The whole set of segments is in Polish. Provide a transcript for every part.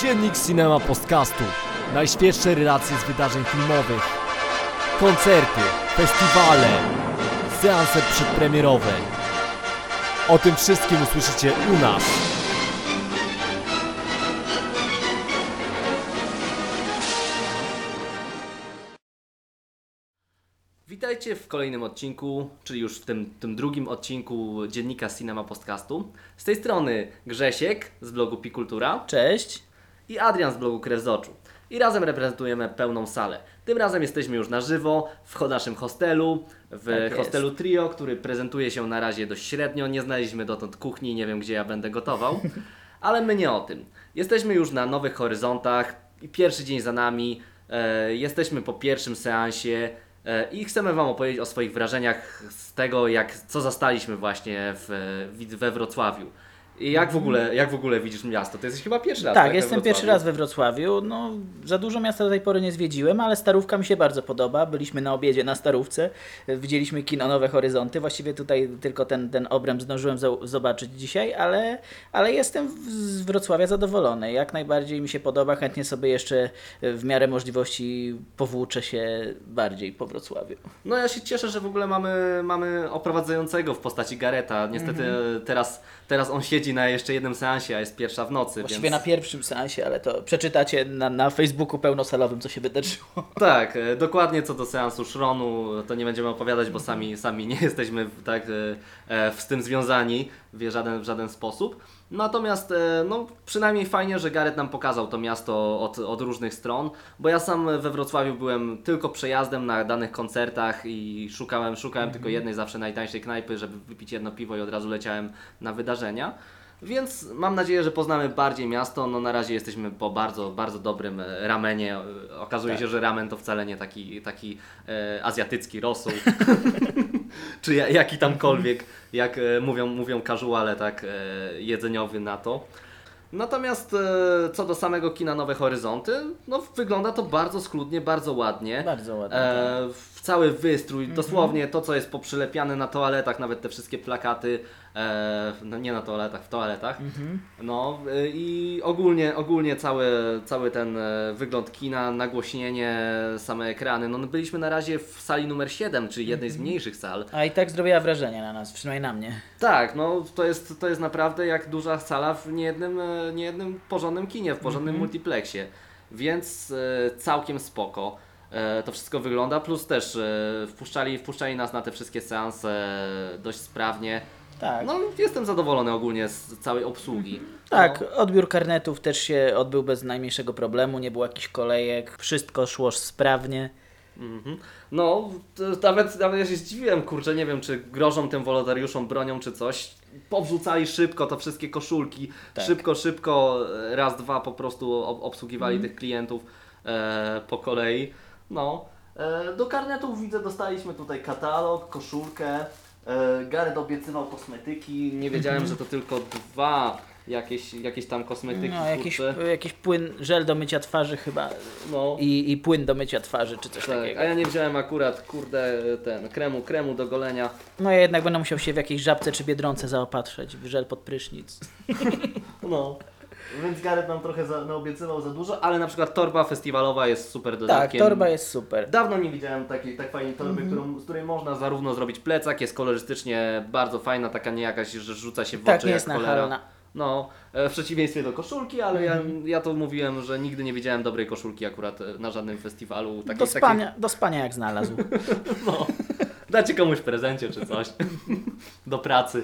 Dziennik Cinema Podcastu. Najświeższe relacje z wydarzeń filmowych. Koncerty, festiwale, seanse przedpremierowe. O tym wszystkim usłyszycie u nas. Witajcie w kolejnym odcinku, czyli już w tym, tym drugim odcinku dziennika Cinema Podcastu. Z tej strony Grzesiek z blogu Pikultura Cześć. I Adrian z blogu Krew z Oczu. I razem reprezentujemy pełną salę. Tym razem jesteśmy już na żywo w naszym hostelu, w Tak jest. hostelu Trio, który prezentuje się na razie dość średnio. Nie znaleźliśmy dotąd kuchni, nie wiem gdzie ja będę gotował, ale my nie o tym. Jesteśmy już na nowych horyzontach i pierwszy dzień za nami. E, jesteśmy po pierwszym seansie e, i chcemy Wam opowiedzieć o swoich wrażeniach z tego, jak, co zastaliśmy właśnie w, w, we Wrocławiu. I jak w, ogóle, jak w ogóle widzisz miasto? To jesteś chyba pierwszy raz Tak, we jestem pierwszy raz we Wrocławiu. No, za dużo miasta do tej pory nie zwiedziłem, ale Starówka mi się bardzo podoba. Byliśmy na obiedzie na Starówce, widzieliśmy kino Nowe Horyzonty. Właściwie tutaj tylko ten, ten obręb zdążyłem zo- zobaczyć dzisiaj, ale, ale jestem z Wrocławia zadowolony. Jak najbardziej mi się podoba. Chętnie sobie jeszcze w miarę możliwości powłóczę się bardziej po Wrocławiu. No ja się cieszę, że w ogóle mamy, mamy oprowadzającego w postaci Gareta. Niestety Mhm. teraz, teraz on siedzi na jeszcze jednym seansie, a jest pierwsza w nocy. Właściwie więc... na pierwszym seansie, ale to przeczytacie na, na Facebooku pełnosalowym, co się wydarzyło. Tak, e, dokładnie co do seansu Shronu, to nie będziemy opowiadać, bo sami, sami nie jesteśmy w- tak e, e, z tym związani w żaden, w żaden sposób. Natomiast e, no, przynajmniej fajnie, że Gareth nam pokazał to miasto od, od różnych stron, bo ja sam we Wrocławiu byłem tylko przejazdem na danych koncertach i szukałem, szukałem tylko jednej zawsze najtańszej knajpy, żeby wypić jedno piwo i od razu leciałem na wydarzenia. Więc mam nadzieję, że poznamy bardziej miasto. No na razie jesteśmy po bardzo, bardzo dobrym e, ramenie. E, Okazuje się, że ramen to wcale nie taki, taki e, azjatycki rosół. Czy ja, jaki tamkolwiek, jak e, mówią, mówią casuale, tak, e, jedzeniowy na to. Natomiast e, co do samego kina Nowe Horyzonty, no wygląda to bardzo schludnie, bardzo ładnie. Bardzo ładnie. E, w cały wystrój, dosłownie to, co jest poprzylepiane na toaletach, nawet te wszystkie plakaty, e, no nie na toaletach, w toaletach. No e, i ogólnie, ogólnie cały, cały ten e, wygląd kina, nagłośnienie, same ekrany. No byliśmy na razie w sali numer 7, czyli jednej z mniejszych sal. A i tak zrobiła wrażenie na nas, przynajmniej na mnie. Tak, no to jest, to jest naprawdę jak duża sala w niejednym, e, niejednym porządnym kinie, w porządnym multiplexie. Więc e, całkiem spoko. E, to wszystko wygląda, plus też e, wpuszczali, wpuszczali nas na te wszystkie seanse dość sprawnie. Tak. No jestem zadowolony ogólnie z całej obsługi. Tak, No, odbiór karnetów też się odbył bez najmniejszego problemu, nie było jakichś kolejek, wszystko szło sprawnie. mhm. no nawet, nawet ja się zdziwiłem, kurczę, nie wiem czy grożą tym wolontariuszom bronią czy coś. Powrzucali szybko to wszystkie koszulki, Tak. szybko, szybko, e, raz, dwa po prostu ob- obsługiwali Mhm. tych klientów e, po kolei. No, e, do karnetów widzę dostaliśmy tutaj katalog, koszulkę. E, Gareth obiecywał kosmetyki, nie wiedziałem, że to tylko dwa jakieś, jakieś tam kosmetyki. No, jakiś, kurczę. jakiś płyn, żel do mycia twarzy chyba no. i, i płyn do mycia twarzy, czy coś Tak, takiego. a ja nie wziąłem akurat, kurde, ten kremu, kremu do golenia. No ja jednak będę musiał się w jakiejś żabce czy biedronce zaopatrzyć, w żel pod prysznic. No. Więc Gareth nam trochę za, naobiecywał za dużo, ale na przykład torba festiwalowa jest super Tak, dodatkiem. torba jest super. Dawno nie widziałem takiej tak fajnej torby, Mhm. którą, z której można zarówno zrobić plecak, jest kolorystycznie bardzo fajna, taka nie jakaś, że rzuca się w Tak, oczy nie jak jest cholera. nachalna. No, e, w przeciwieństwie do koszulki, ale ja, Mhm. ja to mówiłem, że nigdy nie widziałem dobrej koszulki akurat e, na żadnym festiwalu. Takiej, Do spania, do spania jak znalazł. Takiej, no, dacie komuś prezencie czy coś. do pracy.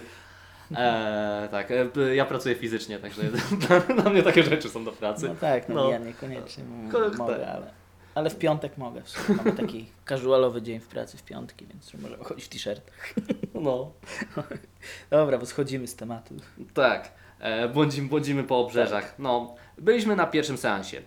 E, tak, e, ja pracuję fizycznie, także dla, mnie takie rzeczy są do pracy. No tak, no, No. ja niekoniecznie m- Ko- tak. mogę, ale, ale w piątek mogę. W sumie Mamy taki casualowy dzień w pracy w piątki, więc możemy chodzić w t-shirtach. No. Dobra, bo schodzimy z tematu. Tak, e, błądzimy, błądzimy po obrzeżach. No, byliśmy na pierwszym seansie.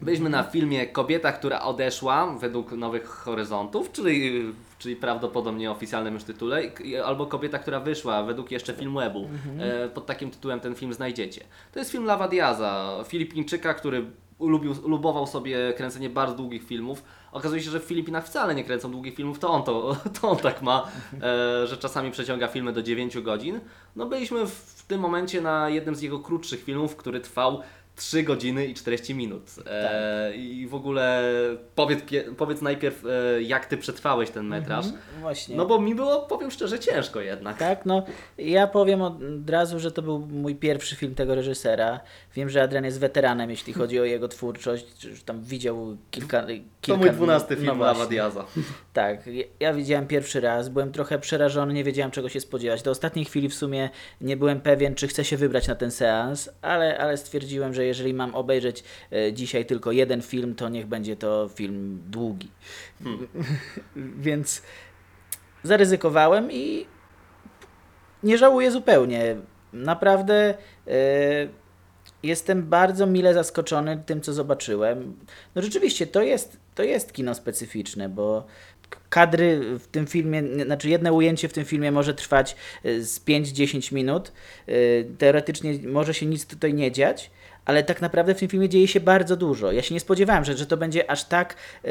Byliśmy na filmie Kobieta, która odeszła według Nowych Horyzontów, czyli, czyli prawdopodobnie oficjalnym już tytule, albo Kobieta, która wyszła według jeszcze Filmwebu. E, pod takim tytułem ten film znajdziecie. To jest film Lava Diaza, Filipińczyka, który lubił, lubował sobie kręcenie bardzo długich filmów. Okazuje się, że w Filipinach wcale nie kręcą długich filmów, to on, to, to on tak ma, e, że czasami przeciąga filmy do 9 godzin. No byliśmy w tym momencie na jednym z jego krótszych filmów, który trwał 3 godziny i 40 minut. E, I w ogóle powiedz, powiedz najpierw, e, jak ty przetrwałeś ten metraż. Mhm, właśnie. No bo mi było, powiem szczerze, ciężko jednak. Tak, no ja powiem od razu, że to był mój pierwszy film tego reżysera. Wiem, że Adrian jest weteranem, jeśli chodzi o jego twórczość, że tam widział kilka, kilka To mój 12 no film właśnie. Lava Diaza. Tak, ja- widziałem pierwszy raz, byłem trochę przerażony, nie wiedziałem czego się spodziewać. Do ostatniej chwili w sumie nie byłem pewien, czy chcę się wybrać na ten seans, ale, ale stwierdziłem, że jeżeli mam obejrzeć e, dzisiaj tylko jeden film, to niech będzie to film długi. Więc zaryzykowałem i nie żałuję zupełnie. Naprawdę e, jestem bardzo mile zaskoczony tym, co zobaczyłem. No rzeczywiście, to jest, to jest kino specyficzne, bo kadry w tym filmie, znaczy jedno ujęcie w tym filmie może trwać e, z 5-10 minut. E, Teoretycznie może się nic tutaj nie dziać. Ale tak naprawdę w tym filmie dzieje się bardzo dużo. Ja się nie spodziewałem, że, że to będzie aż tak, e,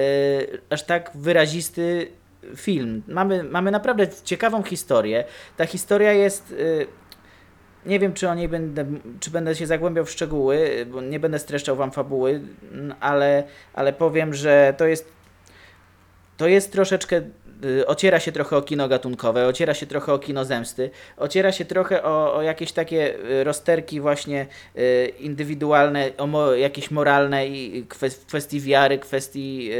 aż tak wyrazisty film. Mamy, mamy naprawdę ciekawą historię. Ta historia jest. Nie wiem, czy o niej będę, czy będę się zagłębiał w szczegóły, bo nie będę streszczał wam fabuły, ale, ale powiem, że to jest. To jest troszeczkę. y, Ociera się trochę o kino gatunkowe, ociera się trochę o kino zemsty, ociera się trochę o, o jakieś takie y, rozterki właśnie y, indywidualne, o mo, jakieś moralne i kwestii wiary, kwestii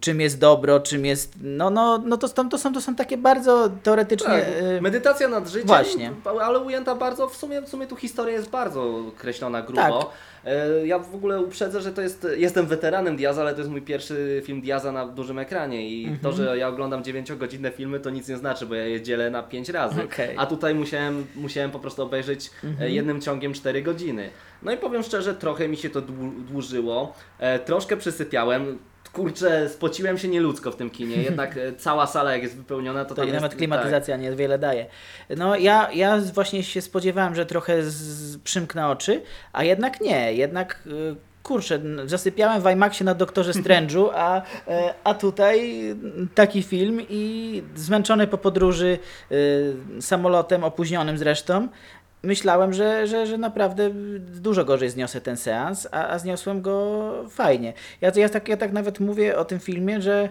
czym jest dobro, czym jest. No, no, no to, to, są, to są takie bardzo teoretycznie. Tak, y, medytacja nad życiem, Właśnie. ale ujęta bardzo, w sumie, w sumie tu historia jest bardzo kreślona grubo. Tak. E, Ja w ogóle uprzedzę, że to jest, jestem weteranem Diaza, ale to jest mój pierwszy film Diaza na dużym ekranie i Mhm. to, że ja oglądam 9-godzinne filmy to nic nie znaczy, bo ja je dzielę na 5 razy. Mhm. a tutaj musiałem, musiałem po prostu obejrzeć e, jednym ciągiem 4 godziny. No i powiem szczerze, trochę mi się to dłu- dłużyło, e, troszkę przysypiałem, Kurczę, spociłem się nieludzko w tym kinie, jednak e, cała sala jak jest wypełniona, to, to tam i jest... nawet klimatyzacja niewiele daje. No ja, ja właśnie się spodziewałem, że trochę z, przymknę oczy, a jednak nie, jednak y, kurczę, zasypiałem w IMAXie na Doktorze Strange'u, a, e, a tutaj taki film i zmęczony po podróży samolotem, opóźnionym zresztą, myślałem, że, że, że naprawdę dużo gorzej zniosę ten seans, a, a zniosłem go fajnie. Ja, ja, tak, ja tak nawet mówię o tym filmie, że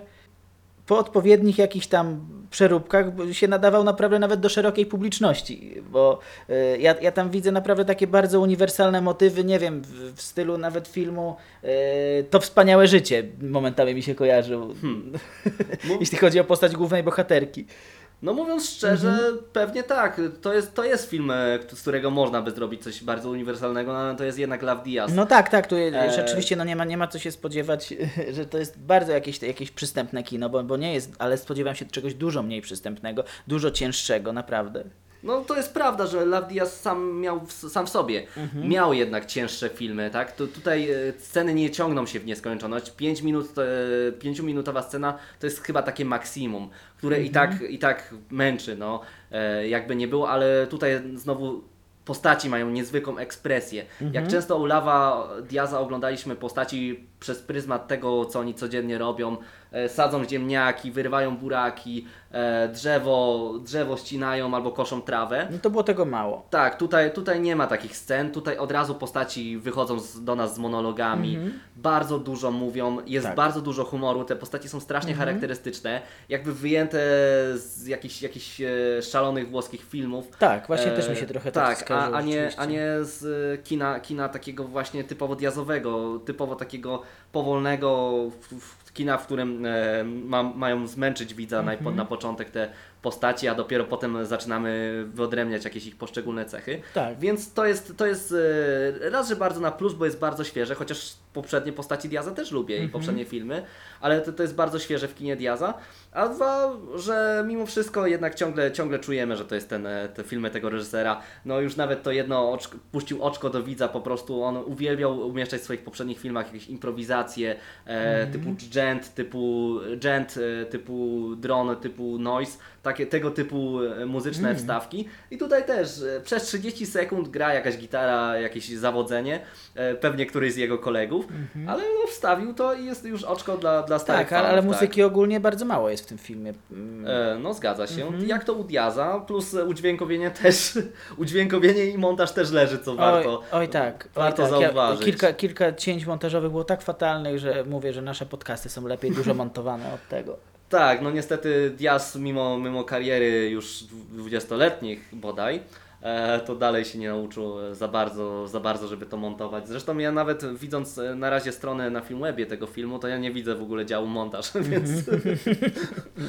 po odpowiednich jakichś tam przeróbkach się nadawał naprawdę nawet do szerokiej publiczności, bo y, ja, ja tam widzę naprawdę takie bardzo uniwersalne motywy, nie wiem, w, w stylu nawet filmu y, To wspaniałe życie momentami mi się kojarzył, jeśli chodzi o postać głównej bohaterki. No mówiąc szczerze, Mhm. pewnie tak. To jest, to jest film, e, z którego można by zrobić coś bardzo uniwersalnego, no ale to jest jednak Love Diaz. No tak, tak, tu E, rzeczywiście no nie, ma, nie ma co się spodziewać, że to jest bardzo jakieś, jakieś przystępne kino, bo, bo nie jest, ale spodziewam się czegoś dużo mniej przystępnego, dużo cięższego, naprawdę. No to jest prawda, że Love Diaz sam miał w, sam w sobie. Mhm. Miał jednak cięższe filmy, tak? To tutaj e, sceny nie ciągną się w nieskończoność. 5 minut, e, 5 minutowa scena to jest chyba takie maksimum, które i Mhm. tak i tak męczy, no. E, jakby nie było, ale tutaj znowu postaci mają niezwykłą ekspresję. Mhm. Jak często u Lava Diaza oglądaliśmy postaci przez pryzmat tego, co oni codziennie robią, e, sadzą ziemniaki, wyrywają buraki, e, drzewo, drzewo ścinają albo koszą trawę. No to było tego mało. Tak, tutaj, tutaj nie ma takich scen, tutaj od razu postaci wychodzą z, do nas z monologami, bardzo dużo mówią, jest Tak. bardzo dużo humoru, te postaci są strasznie charakterystyczne, jakby wyjęte z jakichś, jakichś e, szalonych włoskich filmów. Tak, właśnie też mi E, się trochę tak, tak a, a, nie, a nie z e, kina, kina takiego właśnie typowo diazowego, typowo takiego powolnego w, w kina, w którym e, ma, mają zmęczyć widza Mhm. na, na początek te postaci, a dopiero potem zaczynamy wyodrębniać jakieś ich poszczególne cechy. Tak. Więc to jest, to jest e, raz, że bardzo na plus, bo jest bardzo świeże, chociaż poprzednie postaci Diaza też lubię Mhm. i poprzednie filmy, ale to, to jest bardzo świeże w kinie Diaza. A dwa, że mimo wszystko jednak ciągle, ciągle czujemy, że to jest ten, e, te filmy tego reżysera. No już nawet to jedno oczko, puścił oczko do widza, po prostu on uwielbiał umieszczać w swoich poprzednich filmach jakieś improwizacje e, typu Gent, typu Gent, e, typu Drone, typu Noise, takie tego typu muzyczne wstawki. I tutaj też przez 30 sekund gra jakaś gitara, jakieś zawodzenie, pewnie któryś z jego kolegów. Aktorów, ale no, wstawił to i jest już oczko dla, dla starych Tak, ale, ale muzyki ogólnie bardzo mało jest w tym filmie. Mm, E, no zgadza się. Mhm. Jak to u Diaza, plus udźwiękowienie też, udźwiękowienie i montaż też leży, co warto. Oj, oj tak. warto oj, tak. zauważyć. kilka, kilka cięć montażowych było tak fatalnych, że mówię, że nasze podcasty są lepiej dużo montowane od tego. Tak, no niestety Diaz mimo, mimo kariery już 20-letnich bodaj, to dalej się nie nauczył e, za bardzo, za bardzo, żeby to montować. Zresztą ja nawet widząc e, na razie stronę na Filmwebie tego filmu, to ja nie widzę w ogóle działu montaż, więc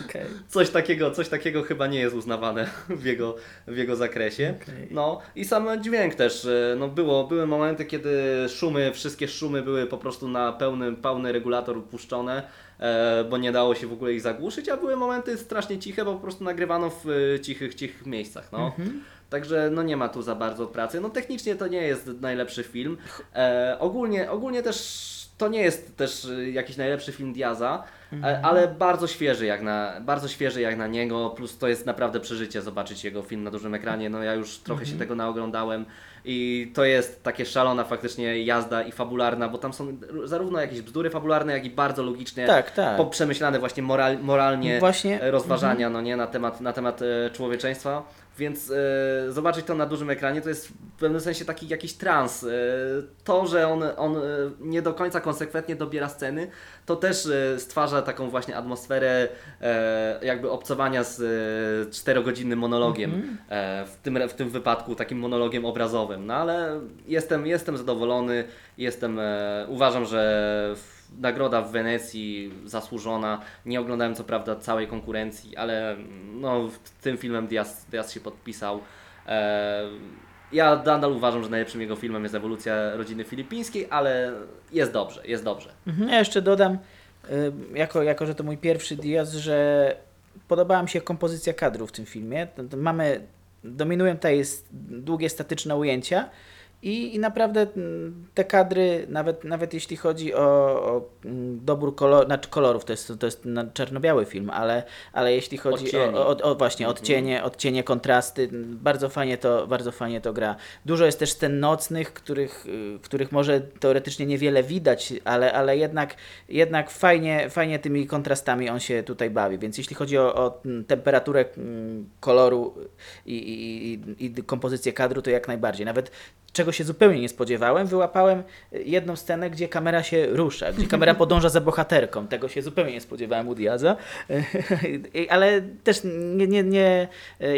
Okay. coś takiego, coś takiego chyba nie jest uznawane w jego, w jego zakresie. Okej. No i sam dźwięk też, e, no było, były momenty, kiedy szumy, wszystkie szumy były po prostu na pełny, pełny regulator puszczone, e, bo nie dało się w ogóle ich zagłuszyć, a były momenty strasznie ciche, bo po prostu nagrywano w e, cichych, cichych miejscach, no. Także no nie ma tu za bardzo pracy. No technicznie to nie jest najlepszy film. E, ogólnie, ogólnie też to nie jest też e, jakiś najlepszy film Diaza, e, ale bardzo świeży jak na bardzo świeży jak na niego, plus to jest naprawdę przeżycie zobaczyć jego film na dużym ekranie. No ja już trochę się tego naoglądałem i to jest takie szalona faktycznie jazda i fabularna, bo tam są zarówno jakieś bzdury fabularne, jak i bardzo logicznie Tak, tak. poprzemyślane właśnie moral, moralnie Właśnie- e, rozważania no nie, na temat, na temat e, człowieczeństwa. Więc e, zobaczyć to na dużym ekranie to jest w pewnym sensie taki jakiś trans. E, to, że on, on nie do końca konsekwentnie dobiera sceny, to też stwarza taką właśnie atmosferę jakby obcowania z czterogodzinnym monologiem. E, w, tym, w tym wypadku takim monologiem obrazowym. No ale jestem, jestem zadowolony. Jestem, e, uważam, że nagroda w Wenecji zasłużona. Nie oglądałem co prawda całej konkurencji, ale no, w- tym filmem Diaz, Diaz się podpisał. E, ja nadal uważam, że najlepszym jego filmem jest ewolucja rodziny filipińskiej, ale jest dobrze, jest dobrze. Mhm, Ja jeszcze dodam, y, jako, jako że to mój pierwszy Diaz, że podobała mi się kompozycja kadrów w tym filmie. Mamy, dominują tutaj długie statyczne ujęcia i, i naprawdę mm, te kadry, nawet, nawet jeśli chodzi o, o mm, dobór kolor, znaczy kolorów, to jest, to jest na- czarno-biały film, ale, ale jeśli chodzi Odcieni. o, o, o właśnie odcienie, odcienie, kontrasty, bardzo fajnie, to, bardzo fajnie to gra. Dużo jest też scen nocnych, których, y, których może teoretycznie niewiele widać, ale, ale jednak, jednak fajnie, fajnie tymi kontrastami on się tutaj bawi. Więc jeśli chodzi o, o mm, temperaturę mm, koloru i, i, i, i kompozycję kadru, to jak najbardziej. Nawet czego się zupełnie nie spodziewałem, wyłapałem jedną scenę, gdzie kamera się rusza, gdzie kamera podąża za bohaterką. Tego się zupełnie nie spodziewałem u Diaza. I- Ale też nie, nie, nie,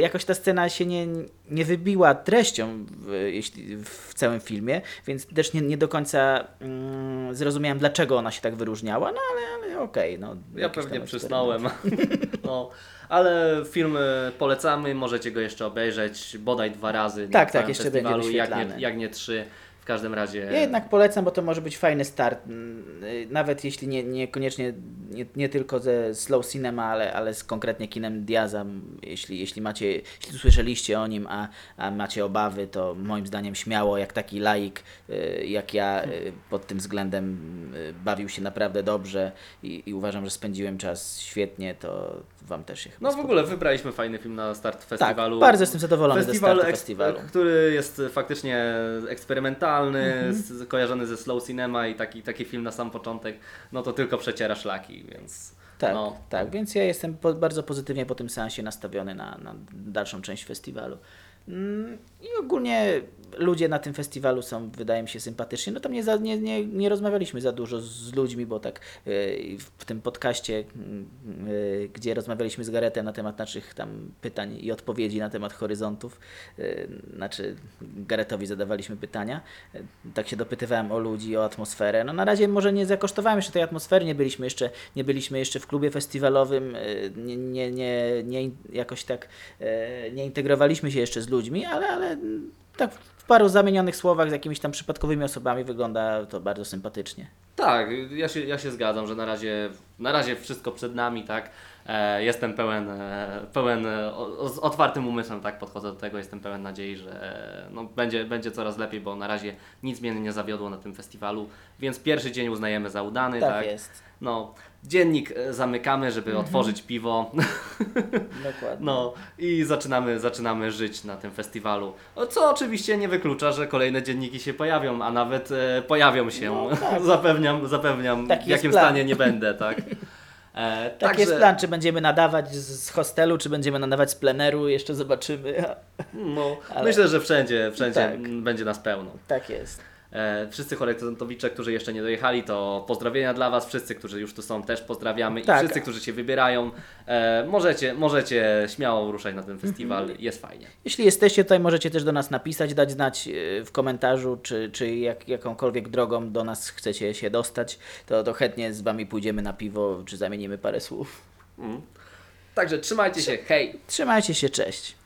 jakoś ta scena się nie, nie wybiła treścią w, w całym filmie, więc też nie, nie do końca mm, zrozumiałem, dlaczego ona się tak wyróżniała, no ale, ale okej. no, Ja pewnie przysnąłem. no, ale film e, polecamy, możecie go jeszcze obejrzeć bodaj dwa razy. Tak, tak, jeszcze festiwalu, będzie jak nie, jak nie trzy. W każdym razie. Ja jednak polecam, bo to może być fajny start, mm, y, nawet jeśli nie, niekoniecznie nie, nie tylko ze slow cinema, ale, ale z konkretnie kinem Diaza. Jeśli, jeśli macie, jeśli słyszeliście o nim, a, a macie obawy, to moim zdaniem śmiało, jak taki laik, y, jak ja y, pod tym względem bawił się naprawdę dobrze i, i uważam, że spędziłem czas świetnie, to Wam też się chyba No w ogóle wybraliśmy fajny film na start Tak, festiwalu. bardzo jestem zadowolony ze Festiwal, startu eks- festiwalu. który jest faktycznie eksperymentalny, Mhm. z, kojarzony ze slow cinema i taki, taki film na sam początek, no to tylko przeciera szlaki, więc Tak, no, tak, więc ja jestem po, bardzo pozytywnie po tym seansie nastawiony na, na dalszą część festiwalu. Mm, I ogólnie ludzie na tym festiwalu są, wydaje mi się, sympatyczni. No tam nie, za, nie, nie, nie rozmawialiśmy za dużo z ludźmi, bo tak yy, w tym podcaście, yy, gdzie rozmawialiśmy z Garetem na temat naszych tam pytań i odpowiedzi na temat horyzontów, yy, znaczy Garetowi zadawaliśmy pytania, tak się dopytywałem o ludzi, o atmosferę. No na razie może nie zakosztowałem jeszcze tej atmosfery, nie byliśmy jeszcze, nie byliśmy jeszcze w klubie festiwalowym, nie, nie, nie, nie jakoś tak nie integrowaliśmy się jeszcze z ludźmi, ale, ale mm, tak w paru zamienionych słowach z jakimiś tam przypadkowymi osobami wygląda to bardzo sympatycznie. Tak, ja się, ja się zgadzam, że na razie, na razie wszystko przed nami, tak. E, jestem pełen, e, pełen e, z otwartym umysłem tak podchodzę do tego, jestem pełen nadziei, że no, będzie, będzie coraz lepiej, bo na razie nic mnie nie zawiodło na tym festiwalu, więc pierwszy dzień uznajemy za udany, Tak, tak? jest. No, dziennik zamykamy, żeby otworzyć piwo. Dokładnie. No i zaczynamy, zaczynamy żyć na tym festiwalu. Co oczywiście nie wyklucza, że kolejne dzienniki się pojawią, a nawet e, pojawią się. No, tak. zapewniam, zapewniam Taki w jakim stanie nie będę, tak? E, Tak także- jest plan, czy będziemy nadawać z, hostelu, czy będziemy nadawać z pleneru, jeszcze zobaczymy. No, Ale- Myślę, że wszędzie, wszędzie Tak. będzie nas pełno. Tak jest. E, wszyscy horyzontowicze, którzy jeszcze nie dojechali, to pozdrowienia dla Was. Wszyscy, którzy już tu są, też pozdrawiamy. Tak. I wszyscy, którzy się wybierają, e, możecie, możecie śmiało ruszać na ten festiwal. Mhm. Jest fajnie. Jeśli jesteście tutaj, możecie też do nas napisać, dać znać e, w komentarzu, czy, czy jak, jakąkolwiek drogą do nas chcecie się dostać, to, to chętnie z Wami pójdziemy na piwo, czy zamienimy parę słów. Także trzymajcie się. Hej! Trzymajcie się, cześć.